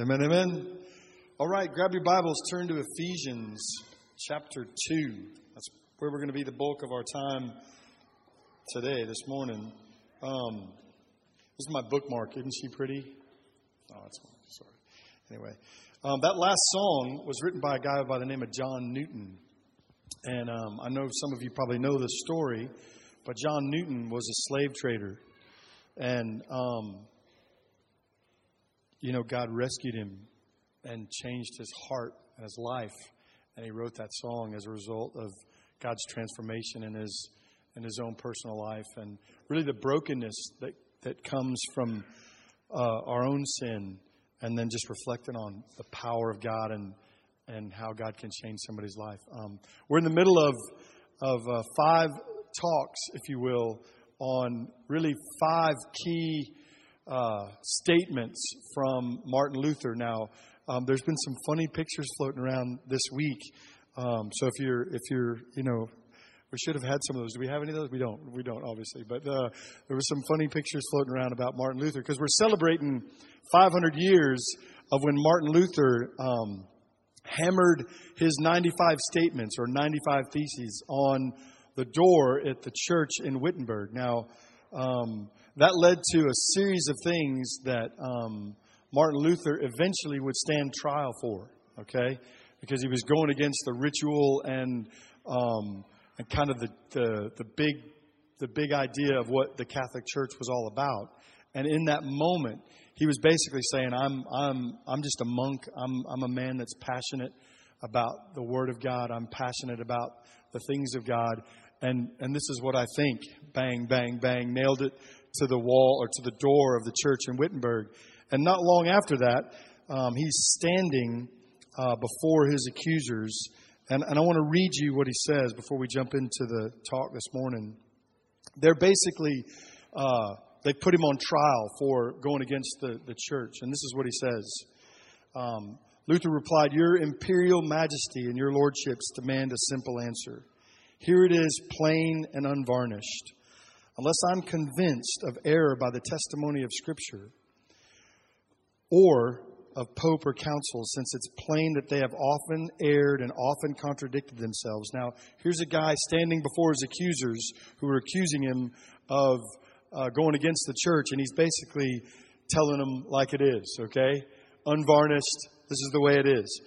Amen, amen. All right, grab your Bibles, turn to Ephesians chapter 2. That's where we're going to be the bulk of our time today, this morning. Um, this is my bookmark. Isn't she pretty? Oh, that's. Sorry. Anyway, um, that last song was written by a guy by the name of John Newton. And um, I know some of you probably know the story, but John Newton was a slave trader. And um, you know, God rescued him and changed his heart and his life. And he wrote that song as a result of God's transformation in his in his own personal life and really the brokenness that, that comes from uh, our own sin and then just reflecting on the power of God and and how God can change somebody's life. Um, we're in the middle of of uh, five talks, if you will, on really five key uh, statements from Martin Luther. Now, um, there's been some funny pictures floating around this week. Um, so if you're, if you're, you know, we should have had some of those. Do we have any of those? We don't. We don't, obviously. But uh, there were some funny pictures floating around about Martin Luther because we're celebrating 500 years of when Martin Luther um, hammered his 95 statements or 95 theses on the door at the church in Wittenberg. Now, um, that led to a series of things that um, Martin Luther eventually would stand trial for, okay? Because he was going against the ritual and, um, and kind of the, the, the, big, the big idea of what the Catholic Church was all about. And in that moment, he was basically saying, I'm, I'm, I'm just a monk. I'm, I'm a man that's passionate about the Word of God. I'm passionate about the things of God. And, and this is what I think. Bang, bang, bang. Nailed it to the wall or to the door of the church in Wittenberg. And not long after that, um, he's standing uh, before his accusers. And, and I want to read you what he says before we jump into the talk this morning. They're basically, uh, they put him on trial for going against the, the church. And this is what he says. Um, Luther replied, Your imperial majesty and your lordships demand a simple answer. Here it is, plain and unvarnished unless I'm convinced of error by the testimony of Scripture or of Pope or Council, since it's plain that they have often erred and often contradicted themselves. Now, here's a guy standing before his accusers who are accusing him of uh, going against the church, and he's basically telling them like it is, okay? Unvarnished, this is the way it is.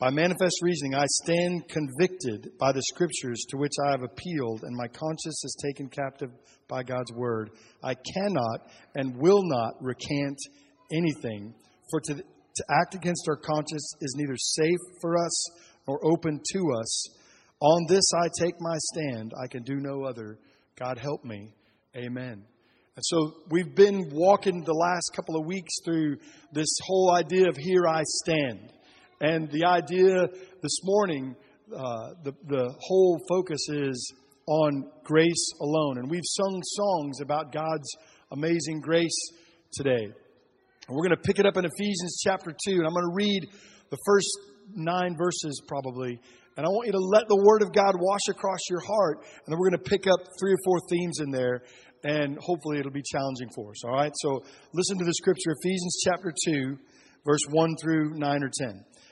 By manifest reasoning, I stand convicted by the scriptures to which I have appealed, and my conscience is taken captive by God's word. I cannot and will not recant anything, for to, to act against our conscience is neither safe for us nor open to us. On this I take my stand. I can do no other. God help me. Amen. And so we've been walking the last couple of weeks through this whole idea of here I stand. And the idea this morning, uh, the, the whole focus is on grace alone. And we've sung songs about God's amazing grace today. And we're going to pick it up in Ephesians chapter 2. And I'm going to read the first nine verses probably. And I want you to let the Word of God wash across your heart. And then we're going to pick up three or four themes in there. And hopefully it'll be challenging for us. All right? So listen to the scripture Ephesians chapter 2, verse 1 through 9 or 10.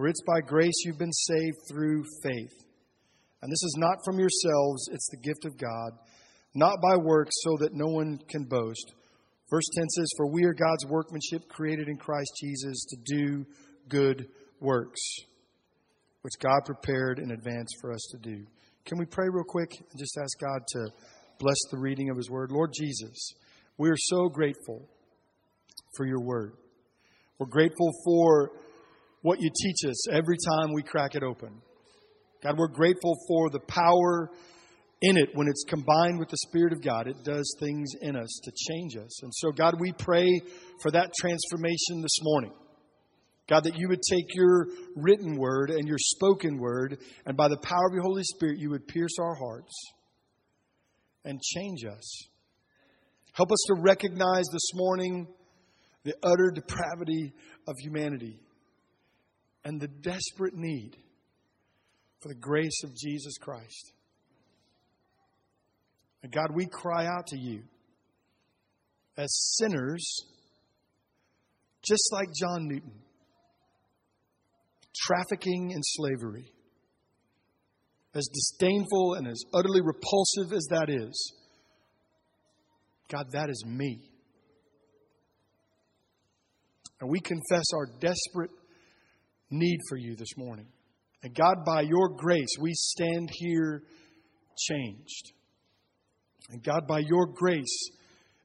For it's by grace you've been saved through faith. And this is not from yourselves, it's the gift of God, not by works, so that no one can boast. Verse 10 says, For we are God's workmanship, created in Christ Jesus to do good works, which God prepared in advance for us to do. Can we pray real quick and just ask God to bless the reading of His Word? Lord Jesus, we are so grateful for your Word. We're grateful for what you teach us every time we crack it open. God, we're grateful for the power in it when it's combined with the Spirit of God. It does things in us to change us. And so, God, we pray for that transformation this morning. God, that you would take your written word and your spoken word, and by the power of your Holy Spirit, you would pierce our hearts and change us. Help us to recognize this morning the utter depravity of humanity and the desperate need for the grace of Jesus Christ. And God, we cry out to you as sinners, just like John Newton, trafficking in slavery. As disdainful and as utterly repulsive as that is, God, that is me. And we confess our desperate need for you this morning. And God, by your grace, we stand here changed. And God, by your grace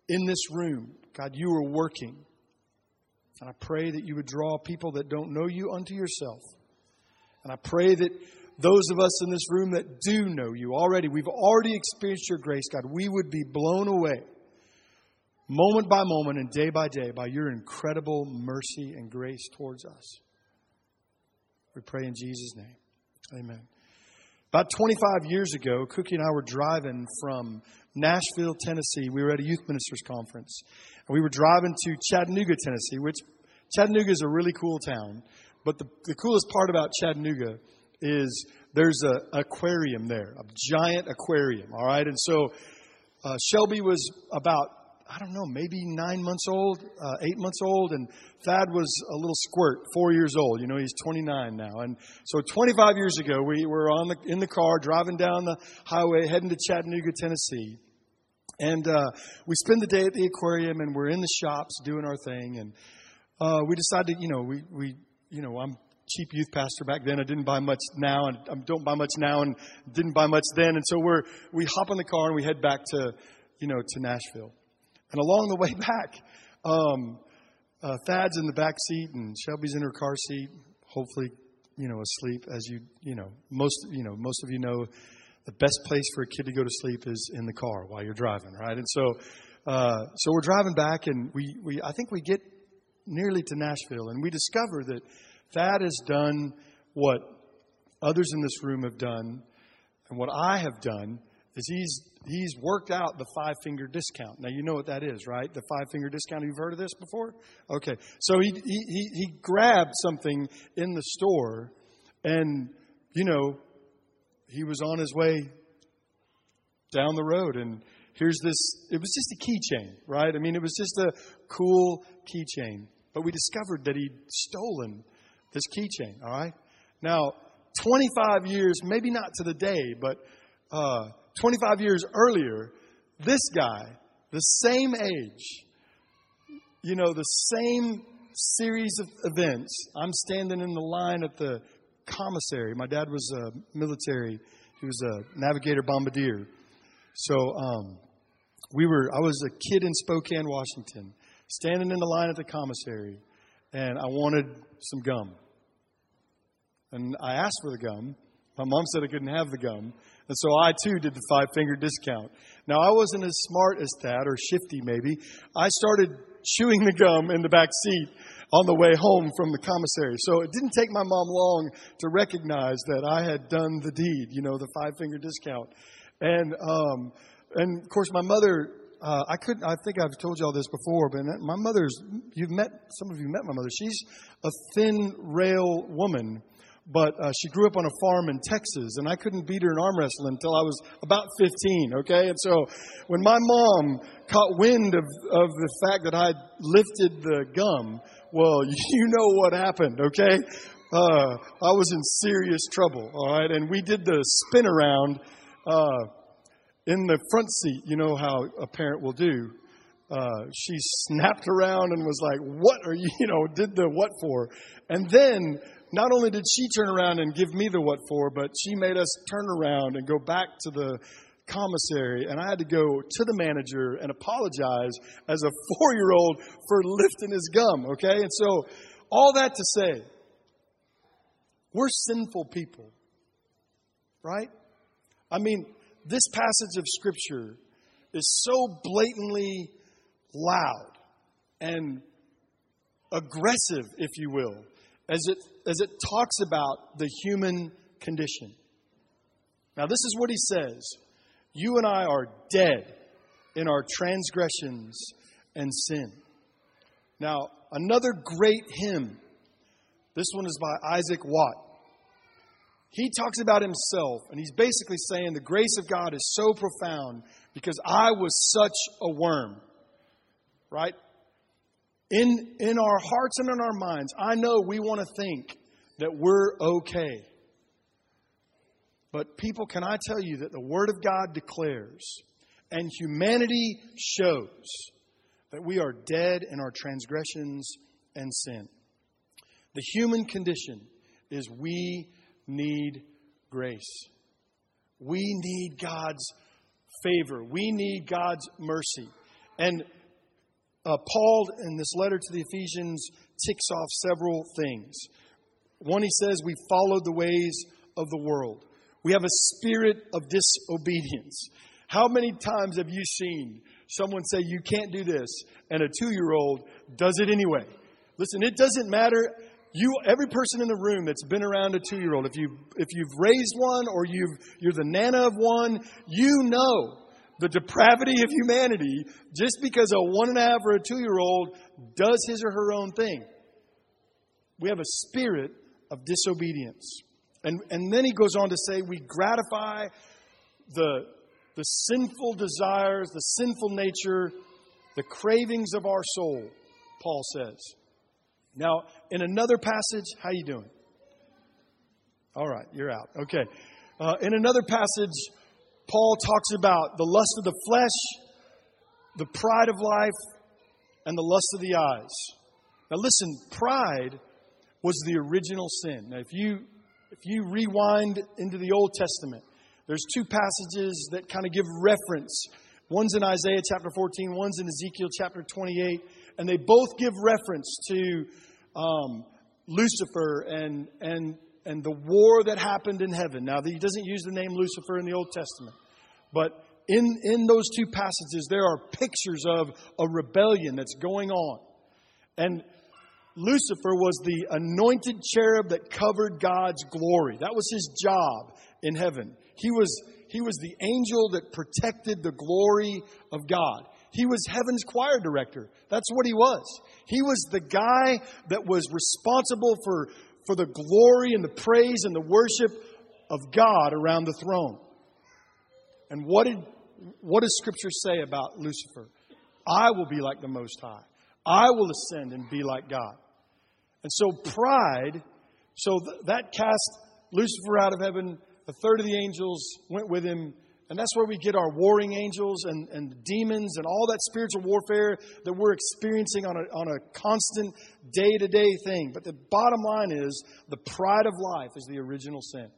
in this room, God, you are working. And I pray that you would draw people that don't know you unto yourself. And I pray that those of us in this room that do know you already, we've already experienced your grace, God, we would be blown away moment by moment and day by day by your incredible mercy and grace towards us. We pray in Jesus' name. Amen. About 25 years ago, Cookie and I were driving from Nashville, Tennessee. We were at a youth ministers conference. And we were driving to Chattanooga, Tennessee, which Chattanooga is a really cool town. But the, the coolest part about Chattanooga is there's an aquarium there, a giant aquarium, all right? And so uh, Shelby was about I don't know, maybe nine months old, uh, eight months old, and Thad was a little squirt, four years old. You know, he's 29 now. And so 25 years ago, we were on the, in the car driving down the highway heading to Chattanooga, Tennessee. And uh, we spend the day at the aquarium, and we're in the shops doing our thing. And uh, we decided, you know, we, we, you know, I'm cheap youth pastor back then. I didn't buy much now, and I don't buy much now, and didn't buy much then. And so we're we hop in the car and we head back to, you know, to Nashville. And along the way back, um, uh, Thad's in the back seat and Shelby's in her car seat, hopefully, you know, asleep. As you, you know, most, you know, most of you know, the best place for a kid to go to sleep is in the car while you're driving, right? And so, uh, so we're driving back, and we, we, I think we get nearly to Nashville, and we discover that Thad has done what others in this room have done, and what I have done is he's he's worked out the five finger discount. Now you know what that is, right? The five finger discount. You've heard of this before? Okay. So he he he grabbed something in the store, and you know, he was on his way down the road, and here's this. It was just a keychain, right? I mean, it was just a cool keychain. But we discovered that he'd stolen this keychain. All right. Now, 25 years, maybe not to the day, but. Uh, 25 years earlier, this guy, the same age, you know, the same series of events. I'm standing in the line at the commissary. My dad was a military, he was a navigator bombardier. So um, we were, I was a kid in Spokane, Washington, standing in the line at the commissary, and I wanted some gum. And I asked for the gum. My mom said I couldn't have the gum. And so I too did the five finger discount. Now I wasn't as smart as that or shifty maybe. I started chewing the gum in the back seat on the way home from the commissary. So it didn't take my mom long to recognize that I had done the deed, you know, the five finger discount. And, um, and of course my mother, uh, I couldn't, I think I've told you all this before, but my mother's, you've met, some of you met my mother. She's a thin rail woman but uh, she grew up on a farm in Texas, and I couldn't beat her in arm wrestling until I was about 15, okay? And so when my mom caught wind of, of the fact that I'd lifted the gum, well, you know what happened, okay? Uh, I was in serious trouble, all right? And we did the spin around uh, in the front seat, you know how a parent will do. uh, she snapped around and was like, What are you, you know, did the what for? And then not only did she turn around and give me the what for, but she made us turn around and go back to the commissary. And I had to go to the manager and apologize as a four year old for lifting his gum, okay? And so, all that to say, we're sinful people, right? I mean, this passage of Scripture is so blatantly loud and aggressive, if you will, as it, as it talks about the human condition. Now, this is what he says You and I are dead in our transgressions and sin. Now, another great hymn, this one is by Isaac Watt. He talks about himself, and he's basically saying the grace of God is so profound because I was such a worm right? In, in our hearts and in our minds, I know we want to think that we're okay. But, people, can I tell you that the Word of God declares and humanity shows that we are dead in our transgressions and sin? The human condition is we need grace. We need God's favor. We need God's mercy. And uh, Paul, in this letter to the Ephesians, ticks off several things. One, he says, We followed the ways of the world. We have a spirit of disobedience. How many times have you seen someone say, You can't do this, and a two year old does it anyway? Listen, it doesn't matter. You, every person in the room that's been around a two year old, if, you, if you've raised one or you've, you're the nana of one, you know the depravity of humanity just because a one and a half or a two year old does his or her own thing. We have a spirit of disobedience. And, and then he goes on to say, we gratify the, the sinful desires, the sinful nature, the cravings of our soul, Paul says. Now, in another passage, how you doing? All right, you're out. Okay. Uh, in another passage, Paul talks about the lust of the flesh, the pride of life, and the lust of the eyes. Now listen, pride was the original sin. Now if you if you rewind into the Old Testament, there's two passages that kind of give reference. One's in Isaiah chapter 14, one's in Ezekiel chapter 28, and they both give reference to um, Lucifer and, and and the war that happened in heaven. Now, he doesn't use the name Lucifer in the Old Testament, but in, in those two passages, there are pictures of a rebellion that's going on. And Lucifer was the anointed cherub that covered God's glory. That was his job in heaven. He was, he was the angel that protected the glory of God. He was heaven's choir director. That's what he was. He was the guy that was responsible for for the glory and the praise and the worship of God around the throne. And what did what does scripture say about Lucifer? I will be like the most high. I will ascend and be like God. And so pride, so th- that cast Lucifer out of heaven. A third of the angels went with him and that's where we get our warring angels and, and demons and all that spiritual warfare that we're experiencing on a, on a constant day to day thing. But the bottom line is the pride of life is the original sin.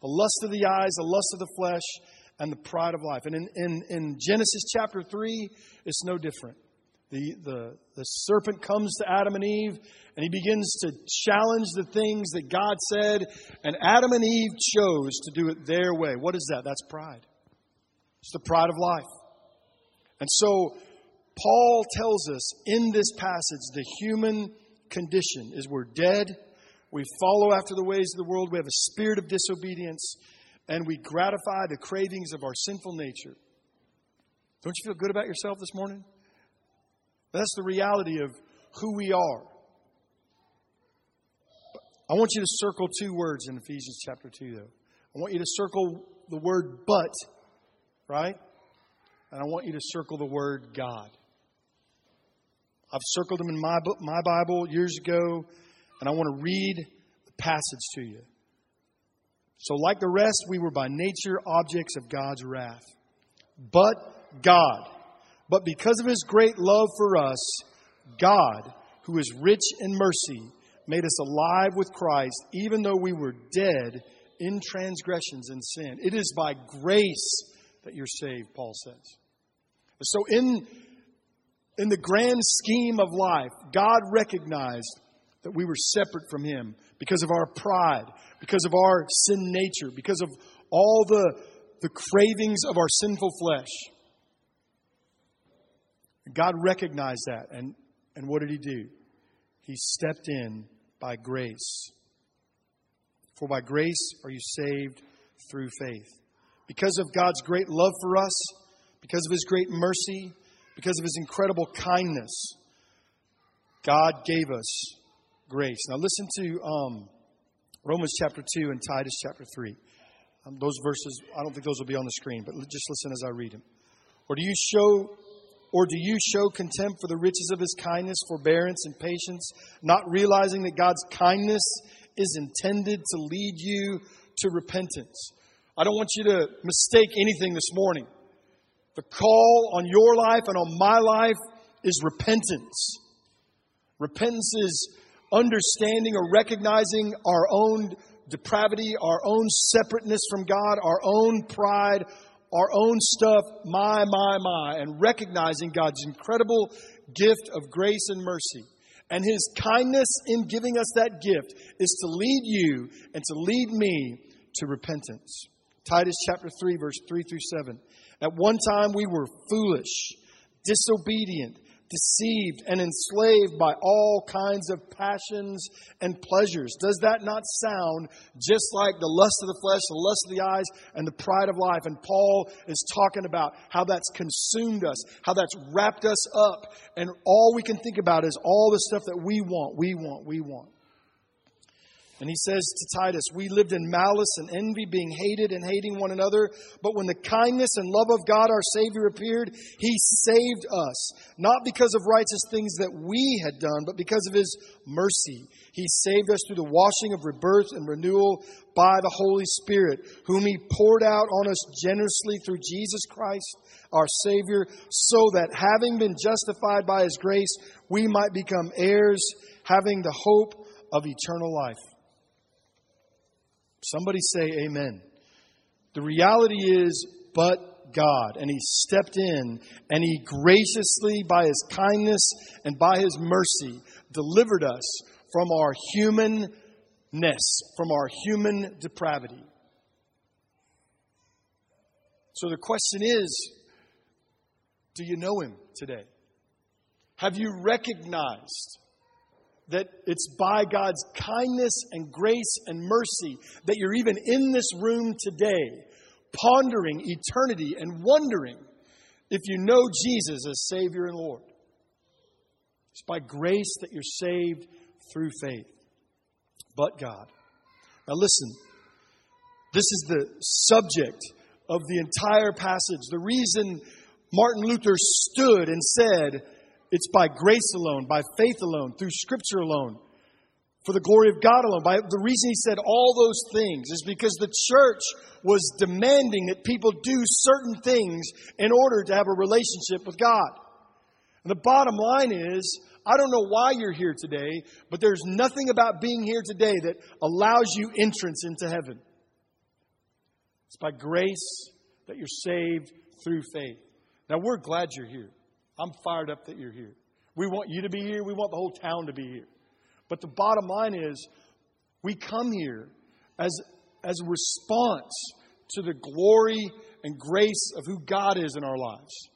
The lust of the eyes, the lust of the flesh, and the pride of life. And in, in, in Genesis chapter 3, it's no different. The, the, the serpent comes to Adam and Eve and he begins to challenge the things that God said, and Adam and Eve chose to do it their way. What is that? That's pride. It's the pride of life. And so, Paul tells us in this passage the human condition is we're dead, we follow after the ways of the world, we have a spirit of disobedience, and we gratify the cravings of our sinful nature. Don't you feel good about yourself this morning? That's the reality of who we are. I want you to circle two words in Ephesians chapter 2, though. I want you to circle the word but, right? And I want you to circle the word God. I've circled them in my, my Bible years ago, and I want to read the passage to you. So, like the rest, we were by nature objects of God's wrath. But God, But because of his great love for us, God, who is rich in mercy, made us alive with Christ, even though we were dead in transgressions and sin. It is by grace that you're saved, Paul says. So, in, in the grand scheme of life, God recognized that we were separate from Him because of our pride, because of our sin nature, because of all the, the cravings of our sinful flesh. God recognized that, and, and what did He do? He stepped in by grace. For by grace are you saved through faith. Because of God's great love for us, because of His great mercy, because of His incredible kindness, God gave us grace. Now listen to um, Romans chapter 2 and Titus chapter 3. Um, those verses, I don't think those will be on the screen, but just listen as I read them. Or do you show or do you show contempt for the riches of his kindness, forbearance, and patience, not realizing that God's kindness is intended to lead you to repentance? I don't want you to mistake anything this morning. The call on your life and on my life is repentance. Repentance is understanding or recognizing our own depravity, our own separateness from God, our own pride, our own stuff, my, my, my, and recognizing God's incredible gift of grace and mercy. And His kindness in giving us that gift is to lead you and to lead me to repentance. Titus chapter 3, verse 3 through 7. At one time we were foolish, disobedient deceived and enslaved by all kinds of passions and pleasures. Does that not sound just like the lust of the flesh, the lust of the eyes, and the pride of life? And Paul is talking about how that's consumed us, how that's wrapped us up, and all we can think about is all the stuff that we want, we want, we want. And he says to Titus, We lived in malice and envy, being hated and hating one another. But when the kindness and love of God our Savior appeared, he saved us, not because of righteous things that we had done, but because of his mercy. He saved us through the washing of rebirth and renewal by the Holy Spirit, whom he poured out on us generously through Jesus Christ, our Savior, so that having been justified by his grace, we might become heirs, having the hope of eternal life. Somebody say amen. The reality is, but God. And He stepped in and He graciously, by His kindness and by His mercy, delivered us from our humanness, from our human depravity. So the question is do you know Him today? Have you recognized that it's by God's kindness and grace and mercy that you're even in this room today, pondering eternity and wondering if you know Jesus as Savior and Lord. It's by grace that you're saved through faith. But God. Now listen, this is the subject of the entire passage. The reason Martin Luther stood and said, it's by grace alone, by faith alone, through Scripture alone, for the glory of God alone. By the reason he said all those things is because the church was demanding that people do certain things in order to have a relationship with God. And the bottom line is, I don't know why you're here today, but there's nothing about being here today that allows you entrance into heaven. It's by grace that you're saved through faith. Now, we're glad you're here. I'm fired up that you're here. We want you to be here. We want the whole town to be here. But the bottom line is, we come here as, as a response to the glory and grace of who God is in our lives.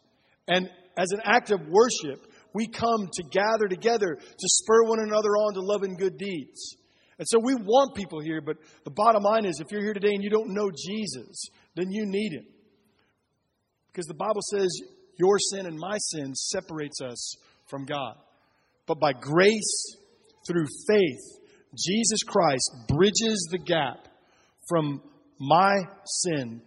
And as an act of worship, we come to gather together to spur one another on to love and good deeds. And so we want people here, but the bottom line is if you're here today and you don't know Jesus, then you need him. Because the Bible says your sin and my sin separates us from God. But by grace, through faith, Jesus Christ bridges the gap from my sin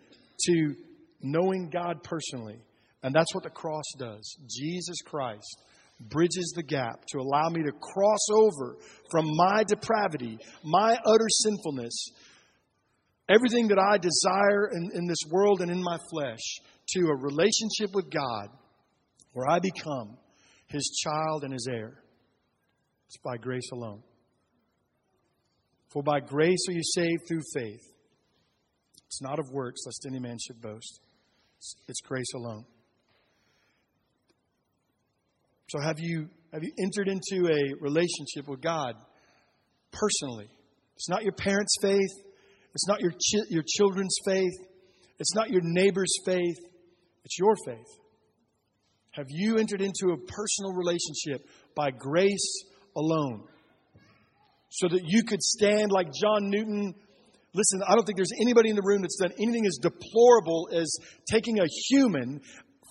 to knowing God personally. And that's what the cross does. Jesus Christ bridges the gap to allow me to cross over from my depravity, my utter sinfulness, everything that I desire in, in this world and in my flesh, to a relationship with God where I become his child and his heir. It's by grace alone. For by grace are you saved through faith. It's not of works, lest any man should boast. It's, grace alone. So have you have you entered into a relationship with God personally? It's not your parents' faith. It's not your, chi- your children's faith. It's not your neighbor's faith. It's your faith. Have you entered into a personal relationship by grace alone? So that you could stand like John Newton. Listen, I don't think there's anybody in the room that's done anything as deplorable as taking a human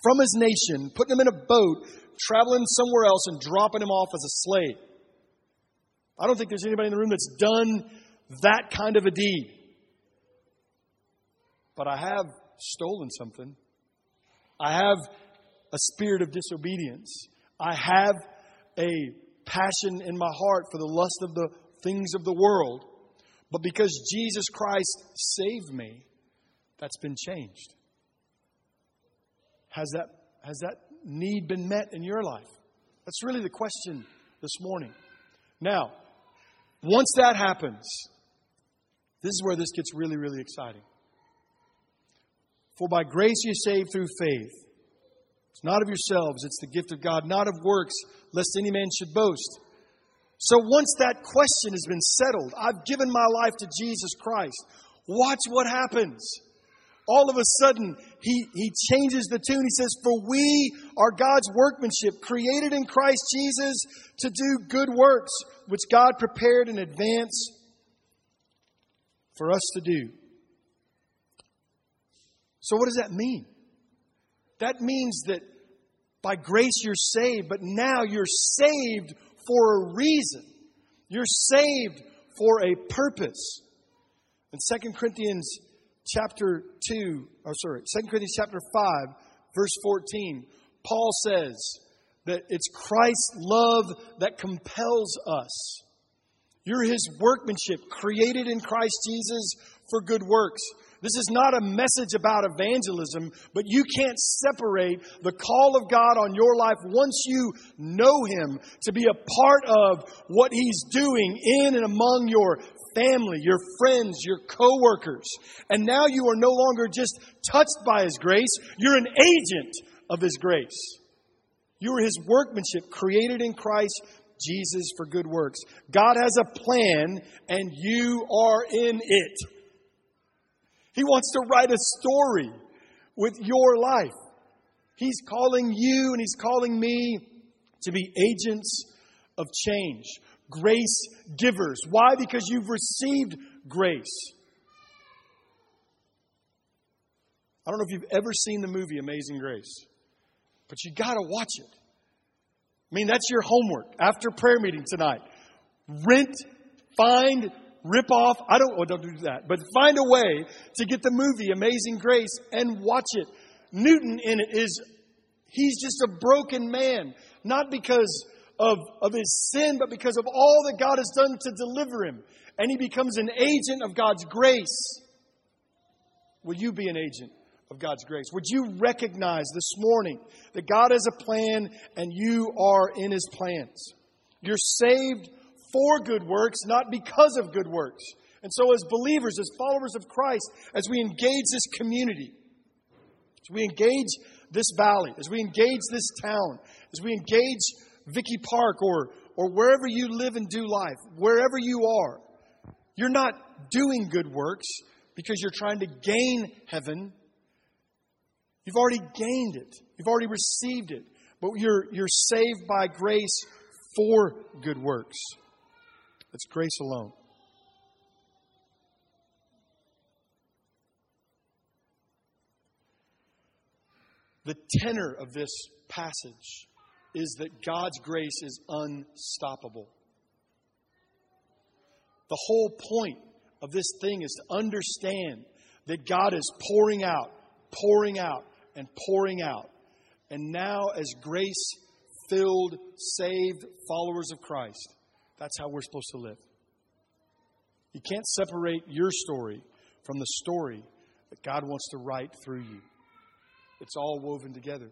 from his nation, putting him in a boat, traveling somewhere else, and dropping him off as a slave. I don't think there's anybody in the room that's done that kind of a deed. But I have stolen something. I have a spirit of disobedience. I have a passion in my heart for the lust of the things of the world. But because Jesus Christ saved me, that's been changed. Has that, has that need been met in your life? That's really the question this morning. Now, once that happens, this is where this gets really, really exciting. For by grace you're saved through faith. It's not of yourselves, it's the gift of God, not of works, lest any man should boast. So once that question has been settled, I've given my life to Jesus Christ. Watch what happens. All of a sudden, he, he changes the tune. He says, For we are God's workmanship, created in Christ Jesus to do good works, which God prepared in advance for us to do. So, what does that mean? That means that by grace you're saved, but now you're saved for a reason. You're saved for a purpose. In 2 Corinthians chapter 2, or sorry, 2 Corinthians chapter 5, verse 14, Paul says that it's Christ's love that compels us. You're his workmanship, created in Christ Jesus for good works. This is not a message about evangelism, but you can't separate the call of God on your life once you know Him to be a part of what He's doing in and among your family, your friends, your coworkers. And now you are no longer just touched by His grace, you're an agent of His grace. You are His workmanship created in Christ Jesus for good works. God has a plan and you are in it. He wants to write a story with your life. He's calling you and He's calling me to be agents of change, grace givers. Why? Because you've received grace. I don't know if you've ever seen the movie Amazing Grace, but you got to watch it. I mean, that's your homework after prayer meeting tonight. Rent, find, rip off. I don't, don't do that, but find a way to get the movie Amazing Grace and watch it. Newton in it is, he's just a broken man, not because of, of his sin, but because of all that God has done to deliver him. And he becomes an agent of God's grace. Will you be an agent of God's grace? Would you recognize this morning that God has a plan and you are in his plans? You're saved for good works, not because of good works. And so, as believers, as followers of Christ, as we engage this community, as we engage this valley, as we engage this town, as we engage Vicky Park or, or wherever you live and do life, wherever you are, you're not doing good works because you're trying to gain heaven. You've already gained it, you've already received it, but you're, you're saved by grace for good works. It's grace alone. The tenor of this passage is that God's grace is unstoppable. The whole point of this thing is to understand that God is pouring out, pouring out, and pouring out. And now, as grace filled, saved followers of Christ, that's how we're supposed to live. You can't separate your story from the story that God wants to write through you. It's all woven together.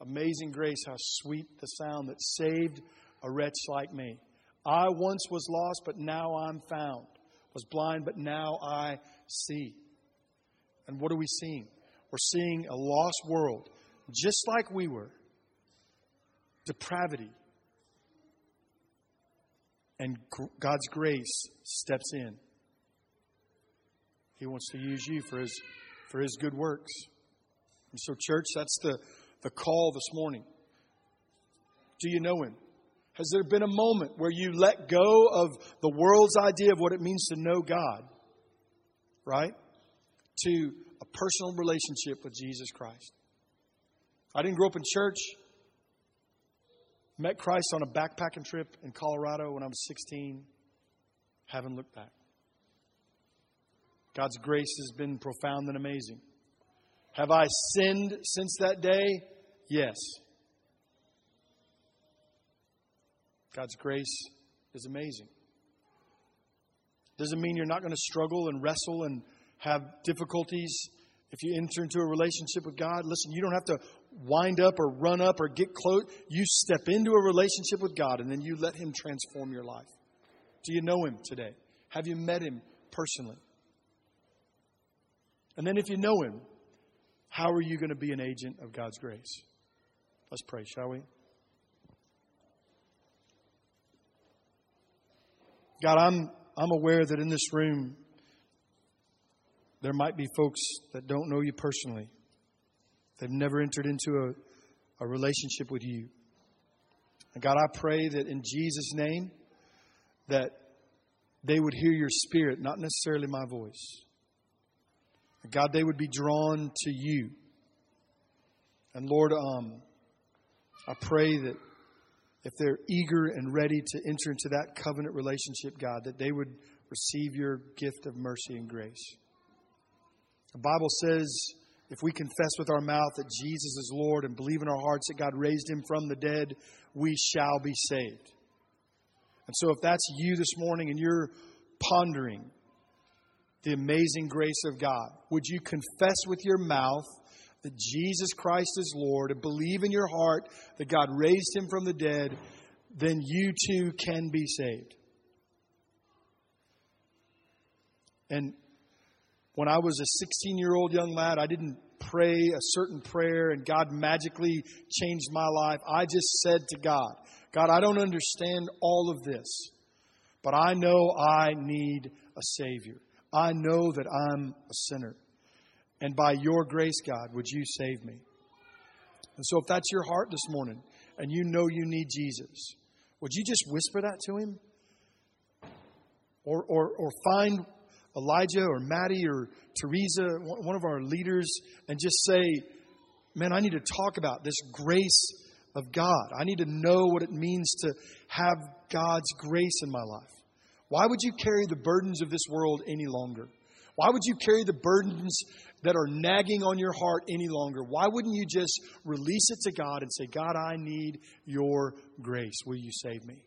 Amazing grace, how sweet the sound that saved a wretch like me. I once was lost, but now I'm found. Was blind, but now I see. And what are we seeing? We're seeing a lost world, just like we were. Depravity. And God's grace steps in. He wants to use you for His, for his good works. And so, church, that's the, the call this morning. Do you know Him? Has there been a moment where you let go of the world's idea of what it means to know God, right? To a personal relationship with Jesus Christ. I didn't grow up in church. Met Christ on a backpacking trip in Colorado when I was 16. Haven't looked back. God's grace has been profound and amazing. Have I sinned since that day? Yes. God's grace is amazing. Doesn't mean you're not going to struggle and wrestle and have difficulties if you enter into a relationship with God. Listen, you don't have to wind up or run up or get close. You step into a relationship with God and then you let Him transform your life. Do you know Him today? Have you met Him personally? And then if you know Him, how are you going to be an agent of God's grace? Let's pray, shall we? God, I'm, I'm aware that in this room, there might be folks that don't know you personally. They've never entered into a, a relationship with you. And God, I pray that in Jesus' name, that they would hear your spirit, not necessarily my voice. God, they would be drawn to you. And Lord, um, I pray that if they're eager and ready to enter into that covenant relationship, God, that they would receive your gift of mercy and grace. The Bible says if we confess with our mouth that Jesus is Lord and believe in our hearts that God raised him from the dead, we shall be saved. And so, if that's you this morning and you're pondering the amazing grace of God, would you confess with your mouth that Jesus Christ is Lord and believe in your heart that God raised him from the dead? Then you too can be saved. And when I was a 16 year old young lad, I didn't pray a certain prayer and God magically changed my life. I just said to God, God, I don't understand all of this, but I know I need a Savior. I know that I'm a sinner. And by your grace, God, would you save me? And so, if that's your heart this morning and you know you need Jesus, would you just whisper that to him? Or, or, or find Elijah or Maddie or Teresa, one of our leaders, and just say, Man, I need to talk about this grace of God. I need to know what it means to have God's grace in my life. Why would you carry the burdens of this world any longer? Why would you carry the burdens that are nagging on your heart any longer? Why wouldn't you just release it to God and say, God, I need your grace. Will you save me?